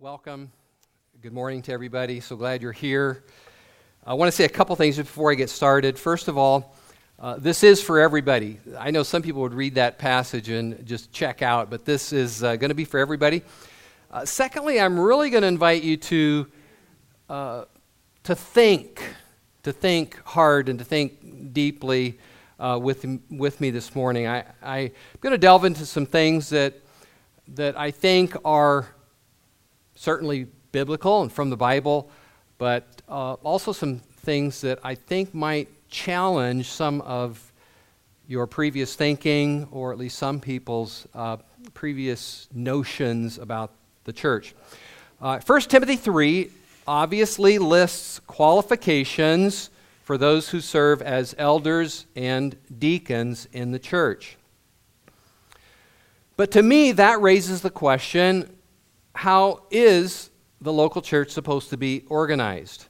welcome. Good morning to everybody. So glad you're here. I want to say a couple things before I get started. First of all, uh, this is for everybody. I know some people would read that passage and just check out, but this is uh, going to be for everybody. Uh, secondly, I'm really going to invite you to uh, to think, to think hard and to think deeply uh, with with me this morning. I, I'm going to delve into some things that that I think are certainly biblical and from the Bible, but uh, also some things that I think might challenge some of your previous thinking, or at least some people's uh, previous notions about the church. Uh, 1 Timothy 3 obviously lists qualifications for those who serve as elders and deacons in the church. But to me, that raises the question how is the local church supposed to be organized?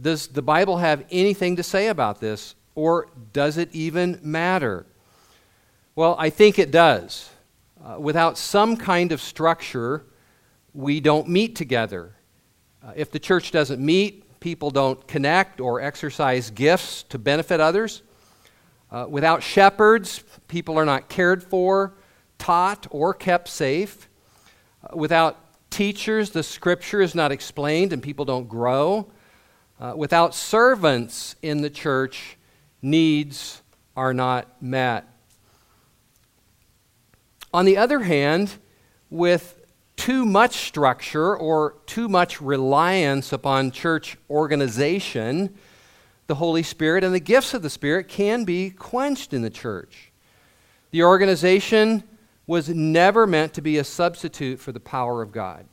Does the Bible have anything to say about this, or does it even matter? Well, I think it does. Uh, without some kind of structure, we don't meet together. Uh, if the church doesn't meet, people don't connect or exercise gifts to benefit others. Uh, without shepherds, people are not cared for, taught, or kept safe. Without teachers, the scripture is not explained and people don't grow. Uh, without servants in the church, needs are not met. On the other hand, with too much structure or too much reliance upon church organization, the Holy Spirit and the gifts of the Spirit can be quenched in the church. The organization was never meant to be a substitute for the power of God.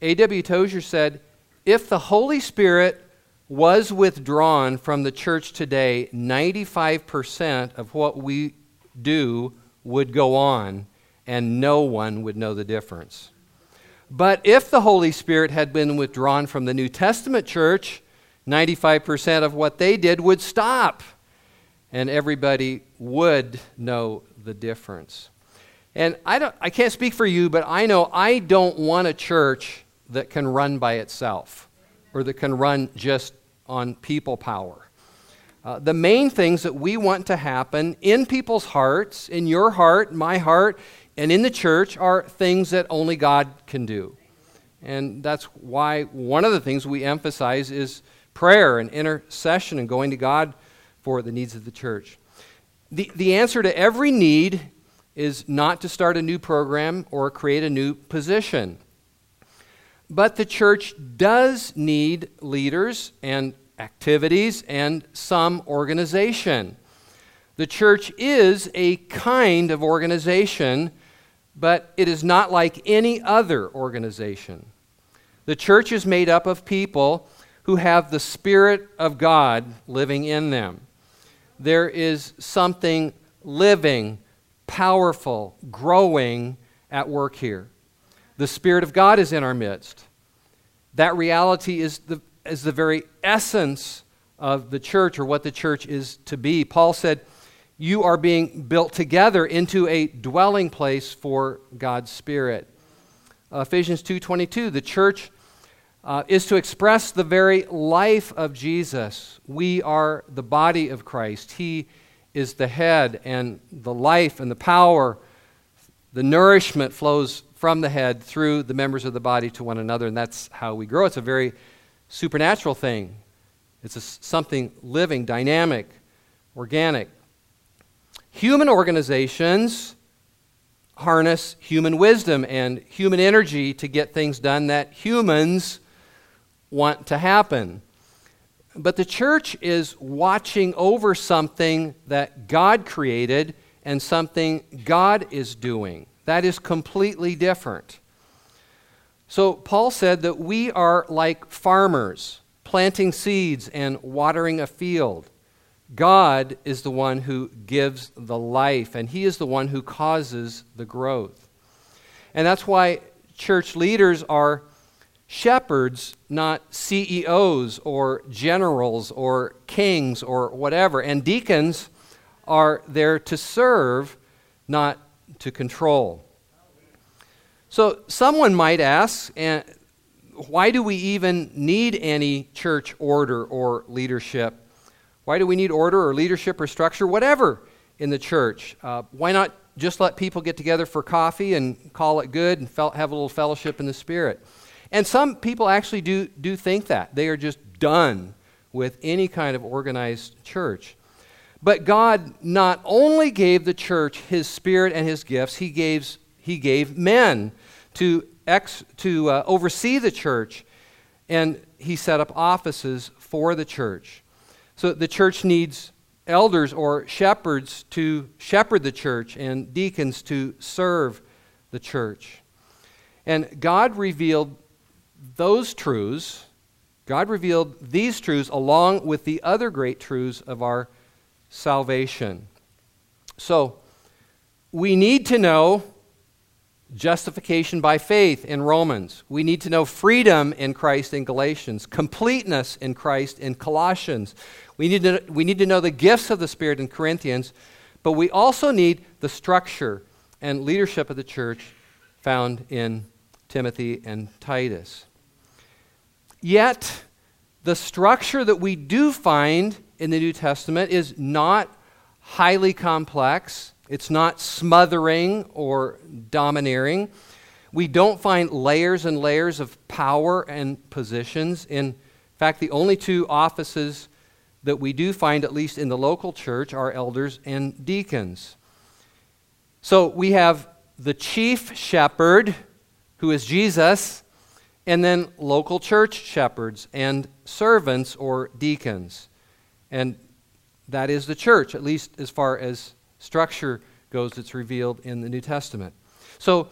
A.W. Tozer said, If the Holy Spirit was withdrawn from the church today, 95% of what we do would go on, and no one would know the difference. But if the Holy Spirit had been withdrawn from the New Testament church, 95% of what they did would stop, and everybody would know the difference. And I, don't, I can't speak for you, but I know I don't want a church that can run by itself or that can run just on people power. Uh, the main things that we want to happen in people's hearts, in your heart, my heart, and in the church are things that only God can do. And that's why one of the things we emphasize is prayer and intercession and going to God for the needs of the church. The, the answer to every need is not to start a new program or create a new position. But the church does need leaders and activities and some organization. The church is a kind of organization, but it is not like any other organization. The church is made up of people who have the Spirit of God living in them. There is something living, powerful, growing at work here. The Spirit of God is in our midst. That reality is the, is the very essence of the church or what the church is to be. Paul said, You are being built together into a dwelling place for God's Spirit. Uh, Ephesians 2.22, the church uh, is to express the very life of Jesus. We are the body of Christ. He is the head, and the life and the power, the nourishment flows from the head through the members of the body to one another, and that's how we grow. It's a very supernatural thing, it's a, something living, dynamic, organic. Human organizations harness human wisdom and human energy to get things done that humans want to happen. But the church is watching over something that God created and something God is doing. That is completely different. So, Paul said that we are like farmers planting seeds and watering a field. God is the one who gives the life, and He is the one who causes the growth. And that's why church leaders are shepherds, not CEOs or generals or kings or whatever. And deacons are there to serve, not to control. So someone might ask, and why do we even need any church order or leadership? Why do we need order or leadership or structure, whatever, in the church? Uh, why not just let people get together for coffee and call it good and have a little fellowship in the Spirit? And some people actually do, do think that. They are just done with any kind of organized church. But God not only gave the church his spirit and his gifts, he gave, he gave men to, ex, to uh, oversee the church, and he set up offices for the church. So the church needs elders or shepherds to shepherd the church and deacons to serve the church. And God revealed those truths, God revealed these truths along with the other great truths of our salvation. So, we need to know justification by faith in Romans. We need to know freedom in Christ in Galatians, completeness in Christ in Colossians. We need to, we need to know the gifts of the Spirit in Corinthians, but we also need the structure and leadership of the church found in Timothy and Titus. Yet, the structure that we do find in the New Testament is not highly complex it's not smothering or domineering. We don't find layers and layers of power and positions. In fact, the only two offices that we do find, at least in the local church, are elders and deacons. So we have the chief shepherd, who is Jesus, and then local church shepherds and servants or deacons. And that is the church, at least as far as structure goes that's revealed in the New Testament. So,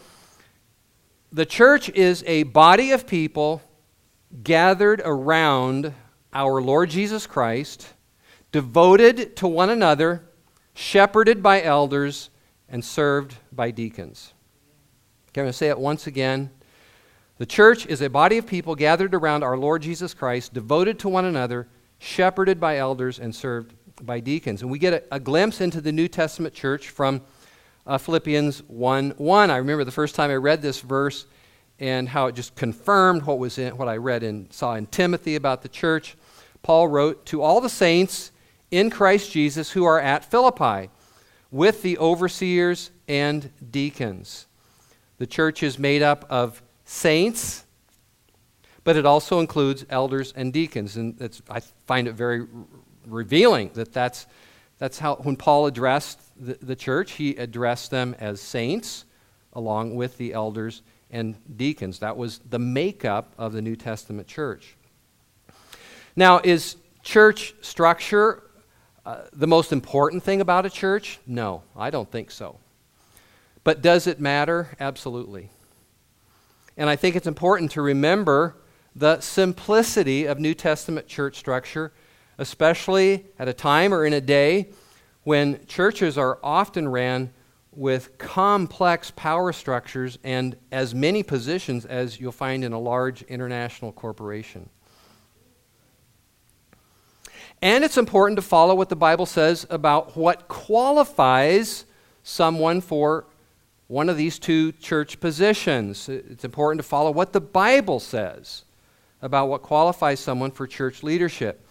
the church is a body of people gathered around our Lord Jesus Christ, devoted to one another, shepherded by elders, and served by deacons. Okay, I'm going to say it once again. The church is a body of people gathered around our Lord Jesus Christ, devoted to one another, shepherded by elders, and served by deacons. And we get a, a glimpse into the New Testament church from uh, Philippians 1 1. I remember the first time I read this verse and how it just confirmed what was in what I read and saw in Timothy about the church. Paul wrote to all the saints in Christ Jesus who are at Philippi with the overseers and deacons. The church is made up of saints, but it also includes elders and deacons. And I find it very revealing that that's, that's how, when Paul addressed the, the church, he addressed them as saints along with the elders and deacons. That was the makeup of the New Testament church. Now, is church structure uh, the most important thing about a church? No, I don't think so. But does it matter? Absolutely. And I think it's important to remember the simplicity of New Testament church structure especially at a time or in a day when churches are often ran with complex power structures and as many positions as you'll find in a large international corporation. And it's important to follow what the Bible says about what qualifies someone for one of these two church positions. It's important to follow what the Bible says about what qualifies someone for church leadership.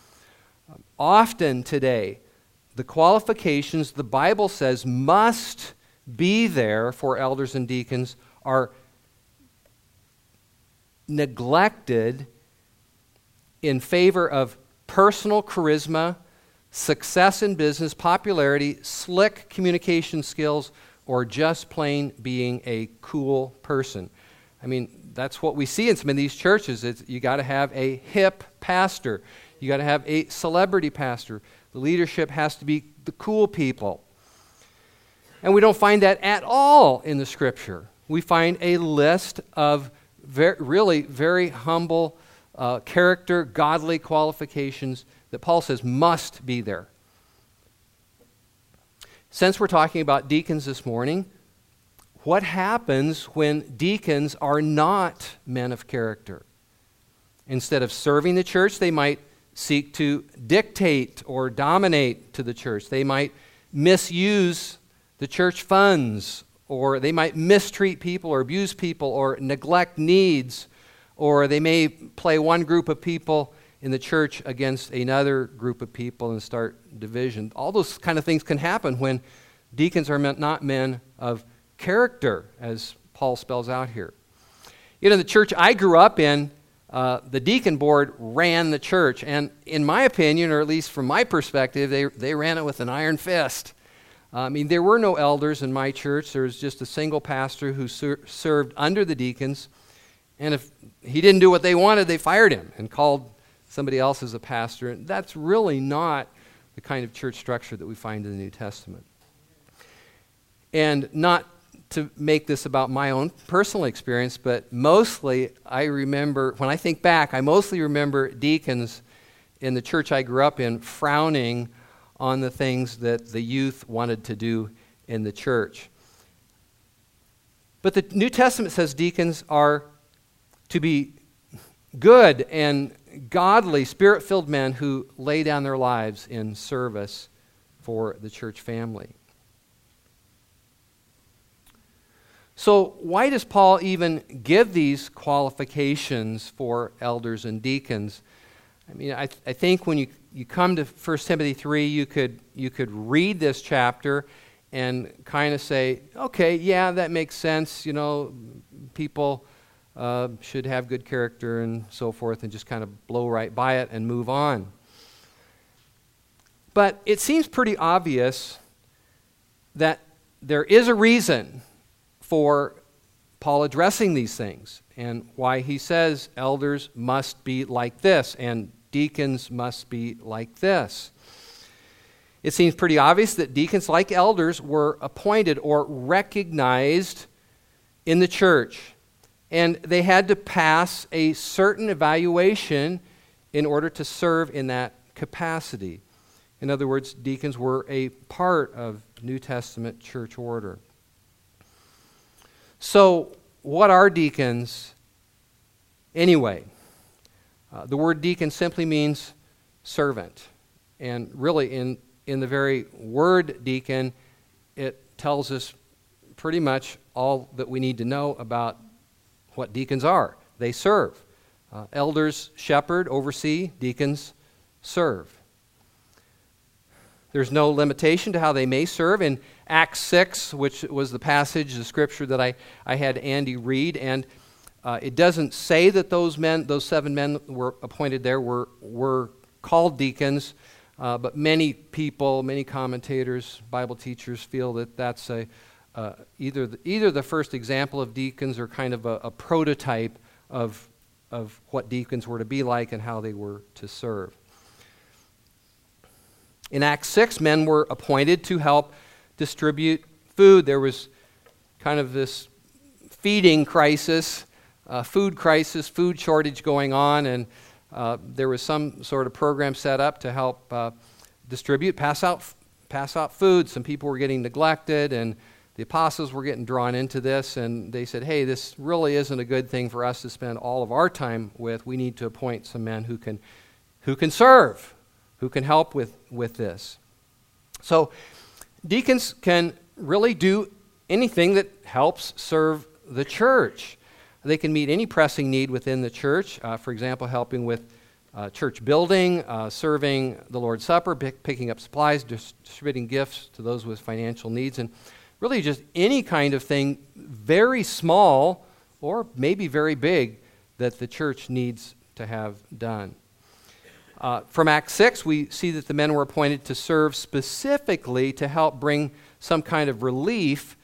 Often today, the qualifications the Bible says must be there for elders and deacons are neglected in favor of personal charisma, success in business, popularity, slick communication skills, or just plain being a cool person. I mean, that's what we see in some of these churches. It's, you got to have a hip pastor. You got to have a celebrity pastor. The leadership has to be the cool people. And we don't find that at all in the scripture. We find a list of very, really very humble uh, character, godly qualifications that Paul says must be there. Since we're talking about deacons this morning, what happens when deacons are not men of character? Instead of serving the church, they might seek to dictate or dominate to the church. They might misuse the church funds or they might mistreat people or abuse people or neglect needs, or they may play one group of people in the church against another group of people and start division. All those kind of things can happen when deacons are not men of character, as Paul spells out here. You know, the church I grew up in, uh, the deacon board ran the church. And in my opinion, or at least from my perspective, they, they ran it with an iron fist. Uh, I mean, there were no elders in my church. There was just a single pastor who ser- served under the deacons. And if he didn't do what they wanted, they fired him and called somebody else as a pastor. And that's really not the kind of church structure that we find in the New Testament. And not to make this about my own personal experience, but mostly I remember, when I think back, I mostly remember deacons in the church I grew up in frowning on the things that the youth wanted to do in the church. But the New Testament says deacons are to be good and godly, spirit filled men who lay down their lives in service for the church family. So, why does Paul even give these qualifications for elders and deacons? I mean, I, th- I think when you, you come to 1 Timothy 3, you could, you could read this chapter and kind of say, okay, yeah, that makes sense. You know, people uh, should have good character and so forth, and just kind of blow right by it and move on. But it seems pretty obvious that there is a reason for Paul addressing these things and why he says elders must be like this and deacons must be like this. It seems pretty obvious that deacons, like elders, were appointed or recognized in the church. And they had to pass a certain evaluation in order to serve in that capacity. In other words, deacons were a part of New Testament church order. So, what are deacons anyway? Uh, the word deacon simply means servant. And really, in, in the very word deacon, it tells us pretty much all that we need to know about what deacons are. They serve. Uh, elders shepherd, oversee, deacons serve. There's no limitation to how they may serve. In Acts 6, which was the passage, the scripture that I, I had Andy read, and uh, it doesn't say that those men, those seven men were appointed there, were, were called deacons, uh, but many people, many commentators, Bible teachers feel that that's a, uh, either, the, either the first example of deacons or kind of a, a prototype of, of what deacons were to be like and how they were to serve. In Acts 6, men were appointed to help distribute food. There was kind of this feeding crisis, uh, food crisis, food shortage going on, and uh, there was some sort of program set up to help uh, distribute, pass out, pass out food. Some people were getting neglected, and the apostles were getting drawn into this, and they said, hey, this really isn't a good thing for us to spend all of our time with. We need to appoint some men who can, who can serve who can help with, with this. So, deacons can really do anything that helps serve the church. They can meet any pressing need within the church, uh, for example, helping with uh, church building, uh, serving the Lord's Supper, pick, picking up supplies, distributing gifts to those with financial needs, and really just any kind of thing, very small or maybe very big, that the church needs to have done. Uh, from Acts 6, we see that the men were appointed to serve specifically to help bring some kind of relief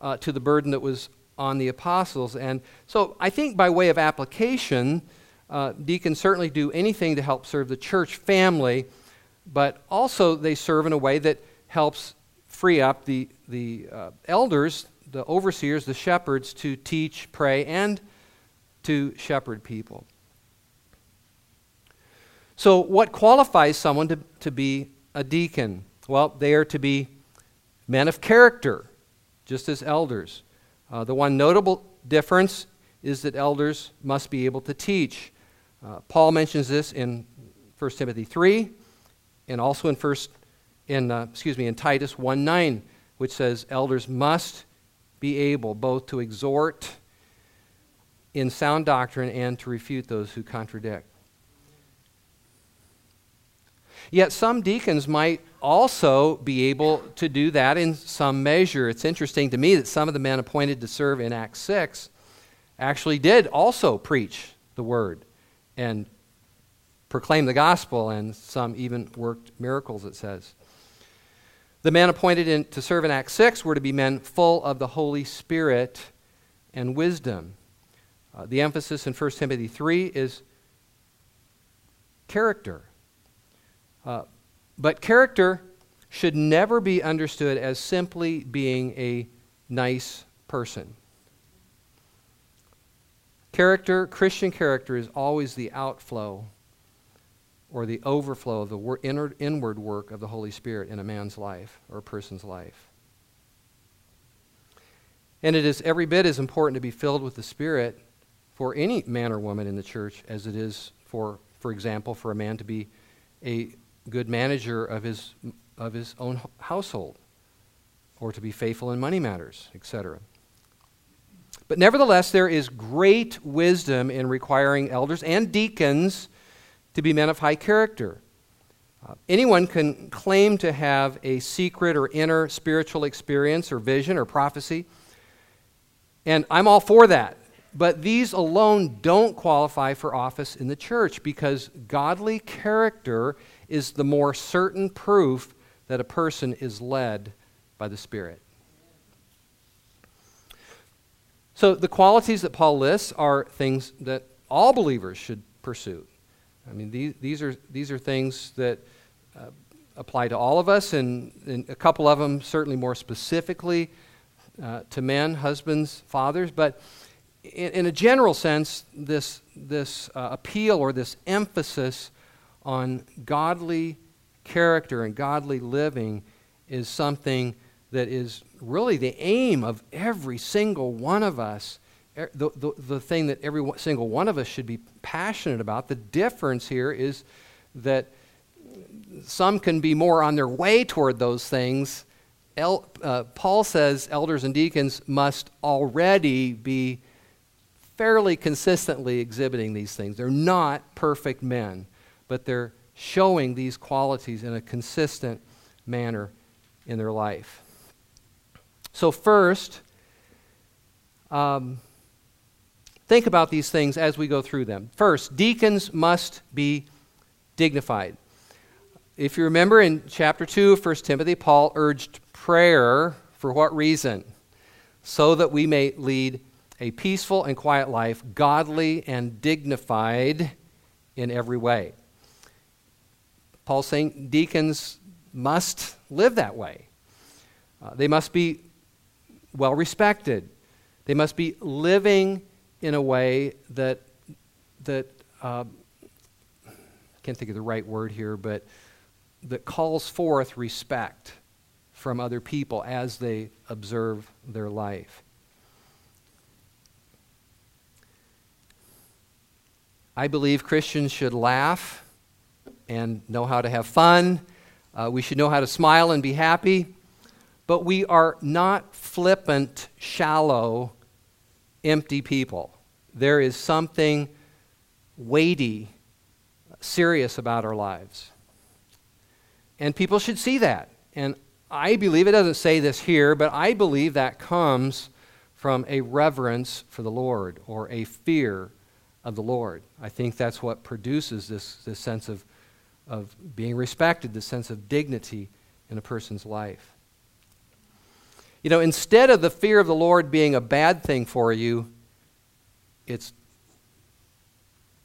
uh, to the burden that was on the apostles. And so I think by way of application, uh, deacons certainly do anything to help serve the church family, but also they serve in a way that helps free up the, the uh, elders, the overseers, the shepherds to teach, pray, and to shepherd people. So, what qualifies someone to, to be a deacon? Well, they are to be men of character, just as elders. Uh, the one notable difference is that elders must be able to teach. Uh, Paul mentions this in 1 Timothy 3 and also in first in uh, excuse me in Titus 1 9 which says elders must be able both to exhort in sound doctrine and to refute those who contradict. Yet some deacons might also be able to do that in some measure. It's interesting to me that some of the men appointed to serve in Acts 6 actually did also preach the word and proclaim the gospel, and some even worked miracles, it says. The men appointed in, to serve in Acts 6 were to be men full of the Holy Spirit and wisdom. Uh, the emphasis in 1 Timothy 3 is character. Uh, but character should never be understood as simply being a nice person. Character, Christian character, is always the outflow or the overflow of the wor- inner, inward work of the Holy Spirit in a man's life or a person's life. And it is every bit as important to be filled with the Spirit for any man or woman in the church as it is for, for example, for a man to be a good manager of his, of his own household or to be faithful in money matters, etc. But nevertheless, there is great wisdom in requiring elders and deacons to be men of high character. Uh, anyone can claim to have a secret or inner spiritual experience or vision or prophecy, and I'm all for that. But these alone don't qualify for office in the church because godly character is the more certain proof that a person is led by the Spirit. So, the qualities that Paul lists are things that all believers should pursue. I mean, these, these, are, these are things that uh, apply to all of us, and, and, a couple of them certainly more specifically uh, to men, husbands, fathers. But in, in a general sense, this, this uh, appeal or this emphasis on godly character and godly living is something that is really the aim of every single one of us the, the, the thing that every single one of us should be passionate about. The difference here is that some can be more on their way toward those things. El, uh, Paul says elders and deacons must already be fairly consistently exhibiting these things. They're not perfect men, but they're showing these qualities in a consistent manner in their life. So, first, um, Think about these things as we go through them. First, deacons must be dignified. If you remember in chapter 2 of 1 Timothy, Paul urged prayer for what reason? So that we may lead a peaceful and quiet life, godly and dignified in every way. Paul's saying deacons must live that way. Uh, they must be well respected. They must be living in a way that that uh, I can't think of the right word here, but that calls forth respect from other people as they observe their life. I believe Christians should laugh and know how to have fun. Uh, we should know how to smile and be happy. But we are not flippant, shallow empty people. There is something weighty, serious about our lives. And people should see that. And I believe, it doesn't say this here, but I believe that comes from a reverence for the Lord or a fear of the Lord. I think that's what produces this, this sense of, of being respected, this sense of dignity in a person's life. You know, instead of the fear of the Lord being a bad thing for you, it's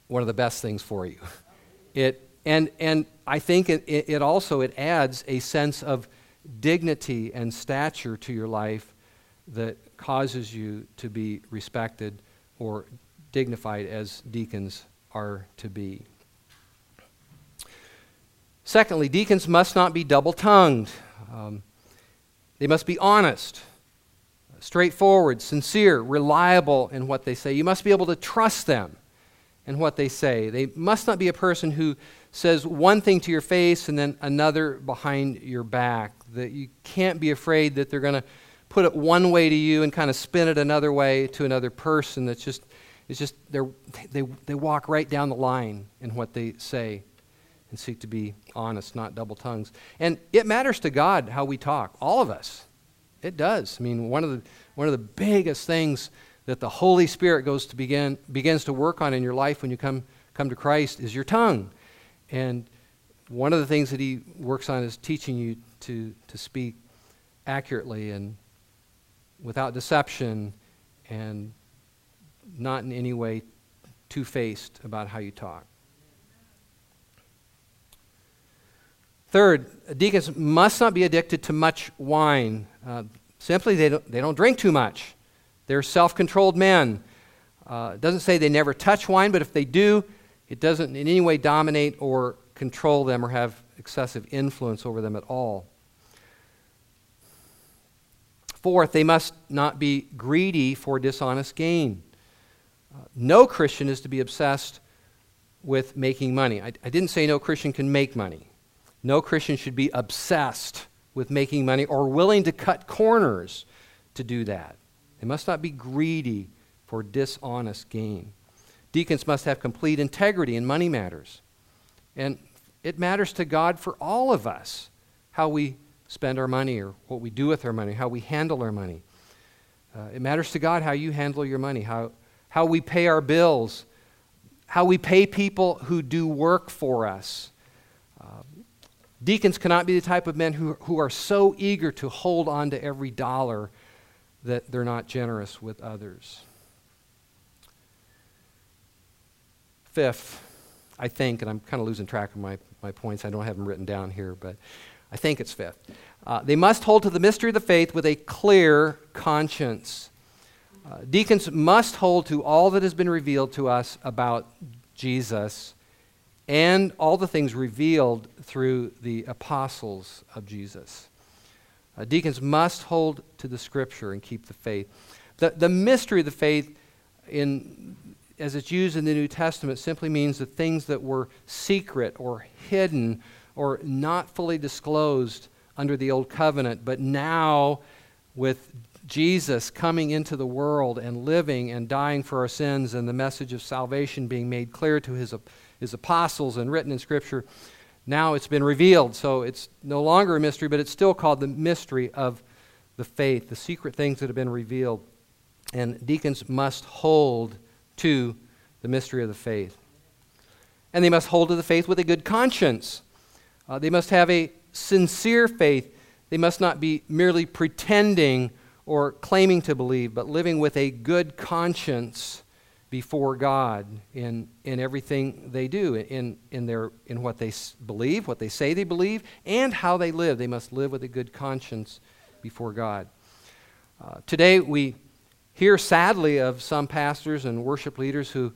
one of the best things for you. It, and, and I think it, it also it adds a sense of dignity and stature to your life that causes you to be respected or dignified as deacons are to be. Secondly, deacons must not be double tongued. Um, they must be honest, straightforward, sincere, reliable in what they say. You must be able to trust them in what they say. They must not be a person who says one thing to your face and then another behind your back. That you can't be afraid that they're going to put it one way to you and kind of spin it another way to another person. That's just, it's just they, they walk right down the line in what they say and seek to be honest, not double tongues. And it matters to God how we talk, all of us. It does. I mean, one of the, one of the biggest things that the Holy Spirit goes to begin, begins to work on in your life when you come, come to Christ is your tongue. And one of the things that He works on is teaching you to, to speak accurately and without deception and not in any way two faced about how you talk. Third, deacons must not be addicted to much wine. Uh, simply, they don't, they don't drink too much. They're self controlled men. Uh, it doesn't say they never touch wine, but if they do, it doesn't in any way dominate or control them or have excessive influence over them at all. Fourth, they must not be greedy for dishonest gain. Uh, no Christian is to be obsessed with making money. I, I didn't say no Christian can make money. No Christian should be obsessed with making money or willing to cut corners to do that. They must not be greedy for dishonest gain. Deacons must have complete integrity in money matters. And it matters to God for all of us how we spend our money or what we do with our money, how we handle our money. Uh, it matters to God how you handle your money, how, how we pay our bills, how we pay people who do work for us. Deacons cannot be the type of men who, who are so eager to hold on to every dollar that they're not generous with others. Fifth, I think, and I'm kind of losing track of my, my points, I don't have them written down here, but I think it's fifth. Uh, they must hold to the mystery of the faith with a clear conscience. Uh, deacons must hold to all that has been revealed to us about Jesus and all the things revealed through the apostles of Jesus. Uh, deacons must hold to the scripture and keep the faith. The, the mystery of the faith, in, as it's used in the New Testament, simply means the things that were secret or hidden or not fully disclosed under the Old Covenant, but now with Jesus coming into the world and living and dying for our sins and the message of salvation being made clear to his his apostles and written in Scripture. Now it's been revealed, so it's no longer a mystery, but it's still called the mystery of the faith, the secret things that have been revealed. And deacons must hold to the mystery of the faith. And they must hold to the faith with a good conscience. Uh, they must have a sincere faith. They must not be merely pretending or claiming to believe, but living with a good conscience before God in, in everything they do, in, in, their, in what they believe, what they say they believe, and how they live. They must live with a good conscience before God. Uh, today, we hear sadly of some pastors and worship leaders who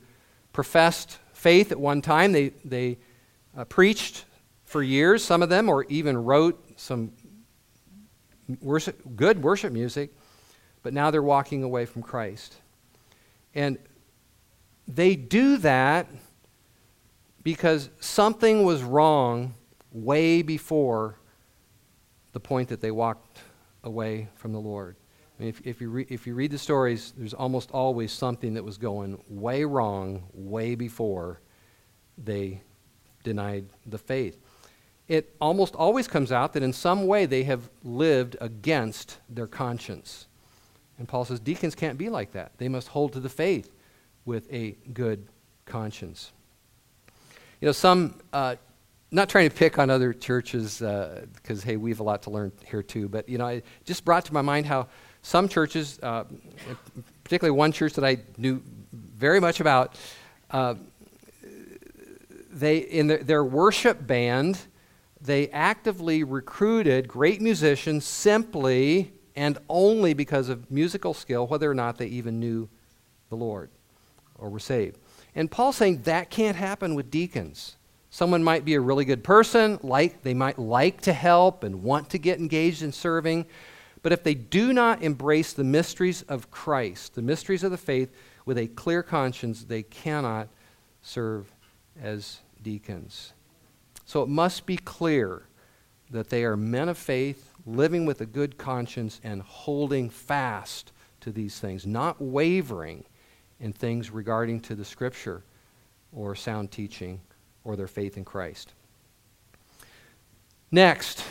professed faith at one time. They, they uh, preached for years, some of them, or even wrote some worship, good worship music, but now they're walking away from Christ. And they do that because something was wrong way before the point that they walked away from the Lord. I mean, if, if, you re- if you read the stories, there's almost always something that was going way wrong way before they denied the faith. It almost always comes out that in some way they have lived against their conscience. And Paul says deacons can't be like that. They must hold to the faith with a good conscience. You know, some, uh, not trying to pick on other churches because, uh, hey, we have a lot to learn here too, but, you know, it just brought to my mind how some churches, uh, particularly one church that I knew very much about, uh, they, in their, their worship band, they actively recruited great musicians simply and only because of musical skill, whether or not they even knew the Lord or were saved. And Paul's saying that can't happen with deacons. Someone might be a really good person, like they might like to help and want to get engaged in serving, but if they do not embrace the mysteries of Christ, the mysteries of the faith with a clear conscience, they cannot serve as deacons. So it must be clear that they are men of faith living with a good conscience and holding fast to these things, not wavering in things regarding to the scripture or sound teaching or their faith in Christ. Next,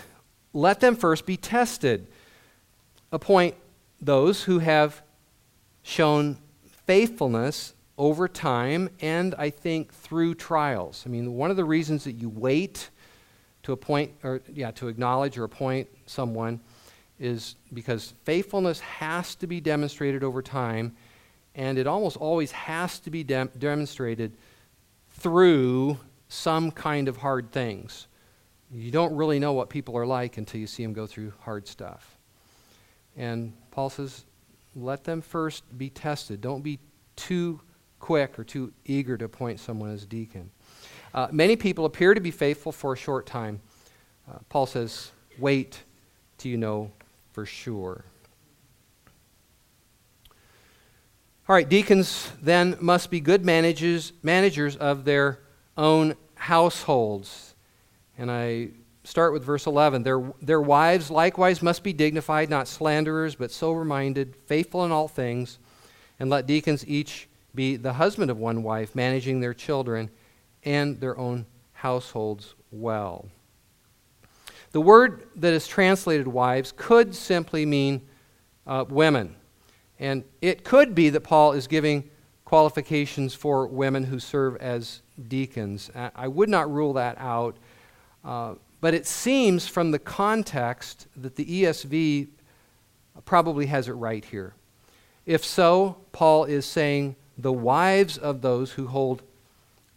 let them first be tested. Appoint those who have shown faithfulness over time and I think through trials. I mean, one of the reasons that you wait to appoint or yeah, to acknowledge or appoint someone is because faithfulness has to be demonstrated over time and it almost always has to be de- demonstrated through some kind of hard things. You don't really know what people are like until you see them go through hard stuff. And Paul says, let them first be tested. Don't be too quick or too eager to appoint someone as deacon. Uh, many people appear to be faithful for a short time. Uh, Paul says, wait till you know for sure. All right, deacons then must be good managers, managers of their own households. And I start with verse 11. Their, their wives likewise must be dignified, not slanderers, but sober minded, faithful in all things. And let deacons each be the husband of one wife, managing their children and their own households well. The word that is translated wives could simply mean uh, women. And it could be that Paul is giving qualifications for women who serve as deacons. I would not rule that out, uh, but it seems from the context that the ESV probably has it right here. If so, Paul is saying the wives of those who hold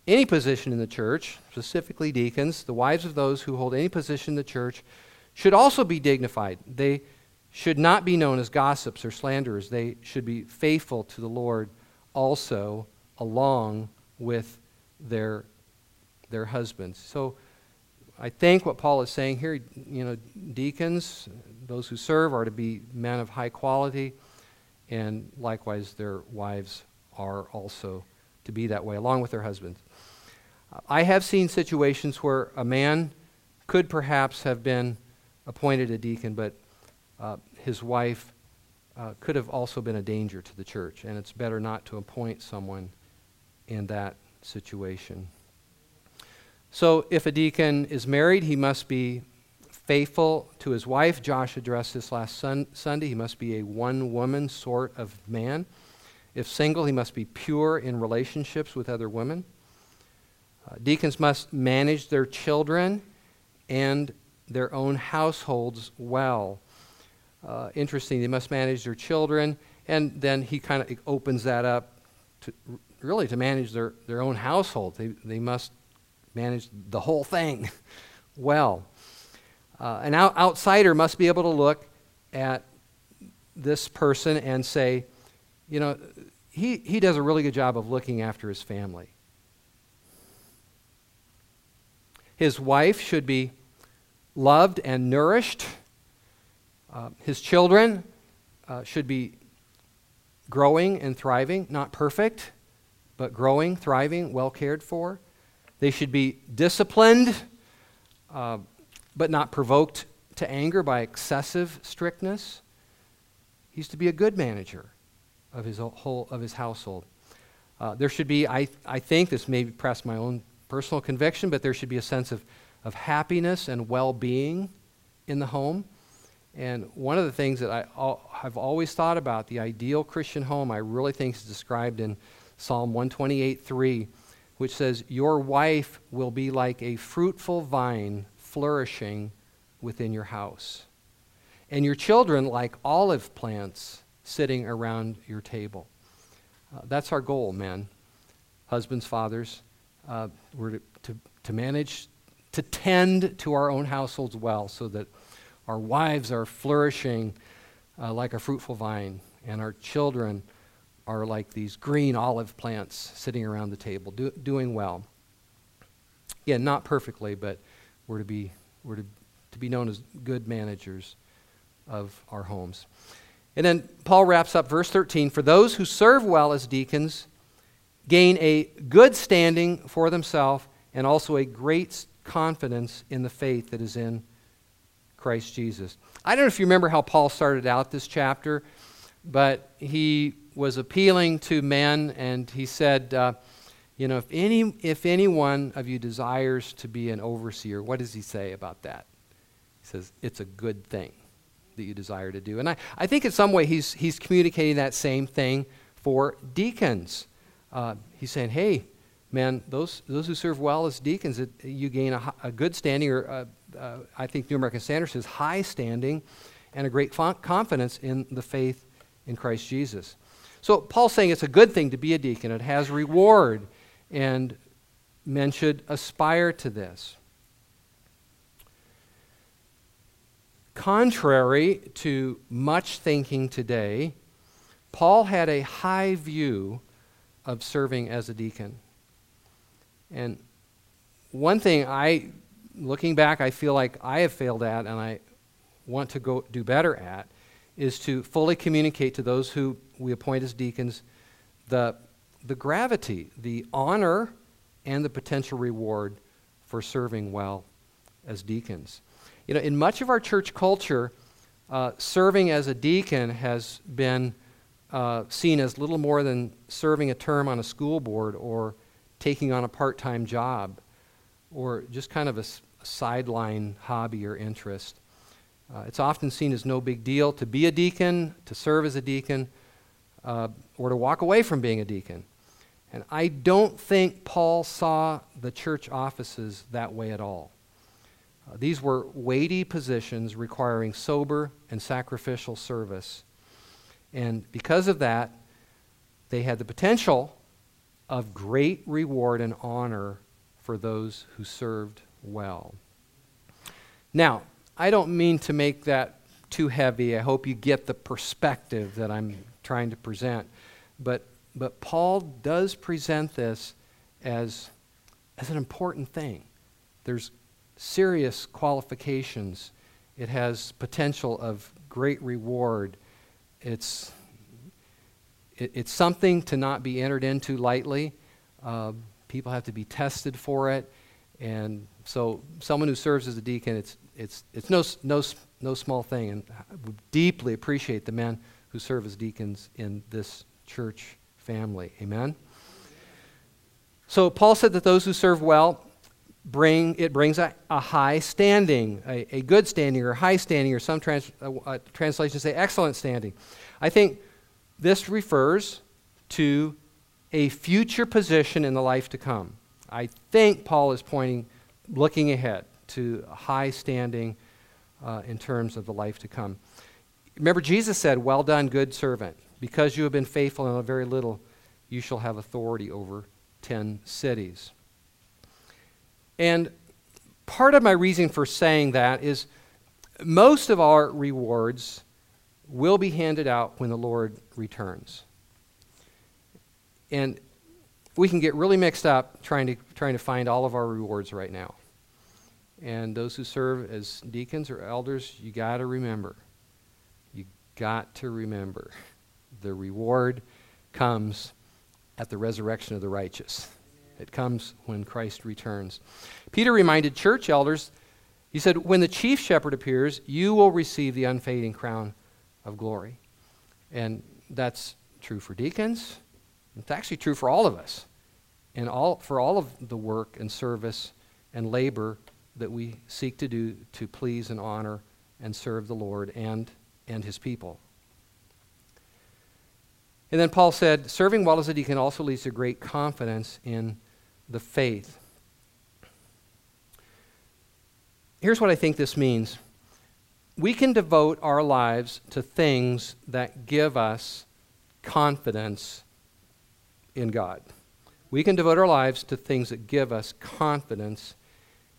any position in the church, specifically deacons, the wives of those who hold any position in the church, should also be dignified. They should not be known as gossips or slanderers. They should be faithful to the Lord also, along with their, their husbands. So I think what Paul is saying here, you know, deacons, those who serve, are to be men of high quality, and likewise their wives are also to be that way, along with their husbands. I have seen situations where a man could perhaps have been appointed a deacon, but uh, his wife uh, could have also been a danger to the church, and it's better not to appoint someone in that situation. So, if a deacon is married, he must be faithful to his wife. Josh addressed this last sun- Sunday. He must be a one woman sort of man. If single, he must be pure in relationships with other women. Uh, deacons must manage their children and their own households well. Uh, interesting, they must manage their children, and then he kind of opens that up to really to manage their, their own household. They, they must manage the whole thing well. Uh, an out- outsider must be able to look at this person and say, you know, he, he does a really good job of looking after his family. His wife should be loved and nourished. Uh, his children uh, should be growing and thriving, not perfect, but growing, thriving, well cared for. They should be disciplined, uh, but not provoked to anger by excessive strictness. He's to be a good manager of his whole of his household. Uh, there should be, I, I think, this may be perhaps my own personal conviction, but there should be a sense of, of happiness and well-being in the home. And one of the things that I have always thought about, the ideal Christian home, I really think is described in Psalm 128:3, which says, Your wife will be like a fruitful vine flourishing within your house, and your children like olive plants sitting around your table. Uh, that's our goal, men, husbands, fathers. Uh, we're to, to, to manage, to tend to our own households well so that our wives are flourishing uh, like a fruitful vine, and our children are like these green olive plants sitting around the table, do, doing well. Yeah, not perfectly, but we're to be, we're to, to be known as good managers of our homes. And then Paul wraps up verse 13 For those who serve well as deacons gain a good standing for themselves and also a great confidence in the faith that is in Christ Jesus. I don't know if you remember how Paul started out this chapter, but he was appealing to men and he said, uh, you know, if any, if any one of you desires to be an overseer, what does he say about that? He says, it's a good thing that you desire to do. And I, I think in some way he's, he's communicating that same thing for deacons. Uh, he's saying, hey, man, those, those who serve well as deacons, it, you gain a, a, good standing, or uh, uh, I think New American Standard says high standing, and a great confidence in the faith in Christ Jesus. So Paul's saying it's a good thing to be a deacon. It has reward, and men should aspire to this. Contrary to much thinking today, Paul had a high view of serving as a deacon. And one thing I, looking back, I feel like I have failed at and I want to go do better at is to fully communicate to those who we appoint as deacons the, the gravity, the honor, and the potential reward for serving well as deacons. You know, in much of our church culture, uh, serving as a deacon has been uh, seen as little more than serving a term on a school board or taking on a part time job or just kind of a, sideline hobby or interest. Uh, it's often seen as no big deal to be a deacon, to serve as a deacon, uh, or to walk away from being a deacon. And I don't think Paul saw the church offices that way at all. Uh, these were weighty positions requiring sober and sacrificial service. And because of that, they had the potential of great reward and honor for those who served well. Now, I don't mean to make that too heavy. I hope you get the perspective that I'm trying to present. But, but Paul does present this as, as an important thing. There's serious qualifications, it has potential of great reward. It's it, it's something to not be entered into lightly. Uh, people have to be tested for it. And so, someone who serves as a deacon, it's, it's, it's no, no, no small thing. And I deeply appreciate the men who serve as deacons in this church family. Amen? So, Paul said that those who serve well bring it brings a, a high standing, a, a, good standing, or high standing, or some trans, uh, uh, translations say excellent standing. I think this refers to a future position in the life to come. I think Paul is pointing, looking ahead to high standing uh, in terms of the life to come. Remember, Jesus said, Well done, good servant. Because you have been faithful in a very little, you shall have authority over 10 cities. And part of my reason for saying that is most of our rewards will be handed out when the Lord returns. And we can get really mixed up trying to, trying to find all of our rewards right now. And those who serve as deacons or elders, you got to remember. You got to remember. The reward comes at the resurrection of the righteous. It comes when Christ returns. Peter reminded church elders, he said, When the chief shepherd appears, you will receive the unfading crown of glory. And that's true for deacons. It's actually true for all of us. And all, for all of the work and service and labor that we seek to do to please and honor and serve the Lord and, and his people. And then Paul said, serving well as a deacon also leads to great confidence in the faith. Here's what I think this means we can devote our lives to things that give us confidence in God. We can devote our lives to things that give us confidence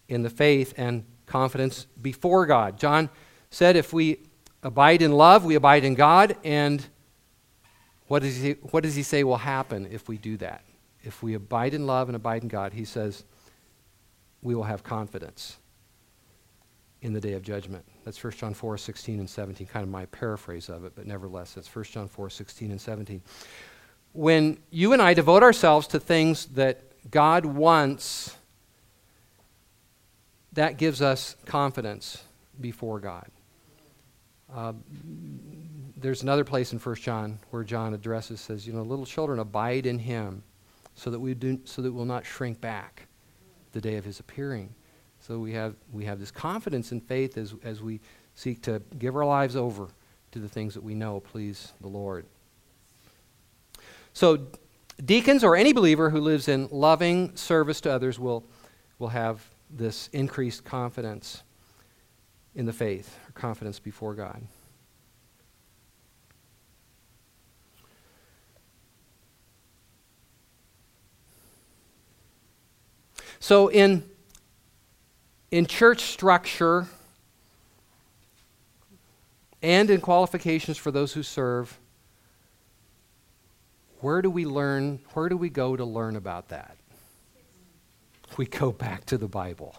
in the faith and confidence before God. John said, if we abide in love, we abide in God. And what does he, what does he say will happen if we do that? If we abide in love and abide in God, he says, we will have confidence in the day of judgment. That's 1 John 4, 16 and 17, kind of my paraphrase of it, but nevertheless, it's 1 John 4, 16 and 17. When you and I devote ourselves to things that God wants, that gives us confidence before God. Uh, there's another place in 1 John where John addresses, says, you know, little children, abide in him so that we do, so that we'll not shrink back the day of his appearing. So we have, we have this confidence and faith as, as we seek to give our lives over to the things that we know please the Lord. So deacons or any believer who lives in loving service to others will, will have this increased confidence in the faith, or confidence before God. So, in, in church structure and in qualifications for those who serve, where do we learn, where do we go to learn about that? We go back to the Bible.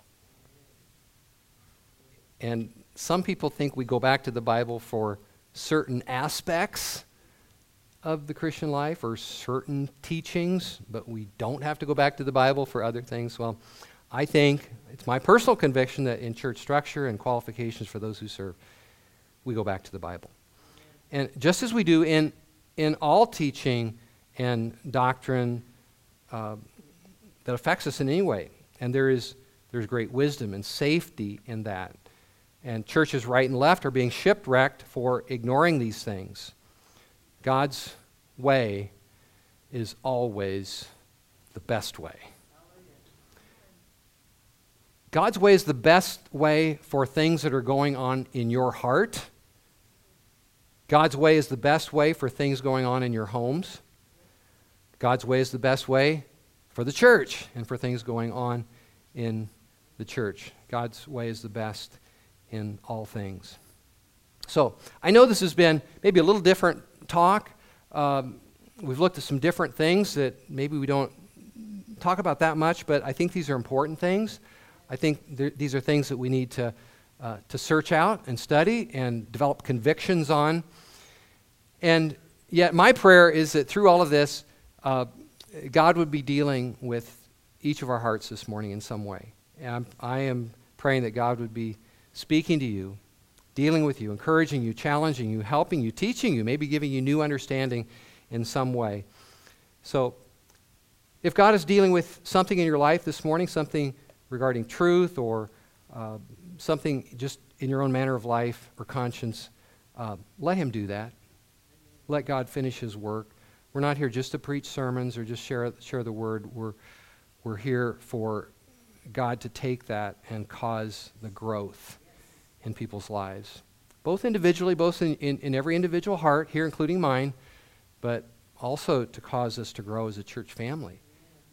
And some people think we go back to the Bible for certain aspects of the Christian life or certain teachings, but we don't have to go back to the Bible for other things. Well, I think it's my personal conviction that in church structure and qualifications for those who serve, we go back to the Bible. And just as we do in, in all teaching and doctrine uh, that affects us in any way, and there is there's great wisdom and safety in that. And churches right and left are being shipwrecked for ignoring these things. God's way is always the best way. God's way is the best way for things that are going on in your heart. God's way is the best way for things going on in your homes. God's way is the best way for the church and for things going on in the church. God's way is the best in all things. So, I know this has been maybe a little different talk. Um, we've looked at some different things that maybe we don't talk about that much, but I think these are important things. I think th- these are things that we need to, uh, to search out and study and develop convictions on. And yet, my prayer is that through all of this, uh, God would be dealing with each of our hearts this morning in some way. And I'm, I am praying that God would be speaking to you dealing with you, encouraging you, challenging you, helping you, teaching you, maybe giving you new understanding in some way. So, if God is dealing with something in your life this morning, something regarding truth or uh, something just in your own manner of life or conscience, uh, let Him do that. Let God finish His work. We're not here just to preach sermons or just share, share the word. We're, we're here for God to take that and cause the growth in people's lives, both individually, both in, in, in every individual heart, here including mine, but also to cause us to grow as a church family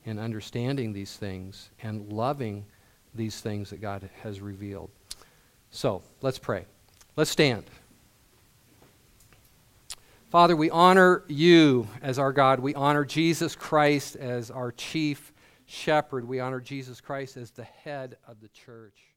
in understanding these things and loving these things that God has revealed. So let's pray. Let's stand. Father, we honor you as our God. We honor Jesus Christ as our chief shepherd. We honor Jesus Christ as the head of the church.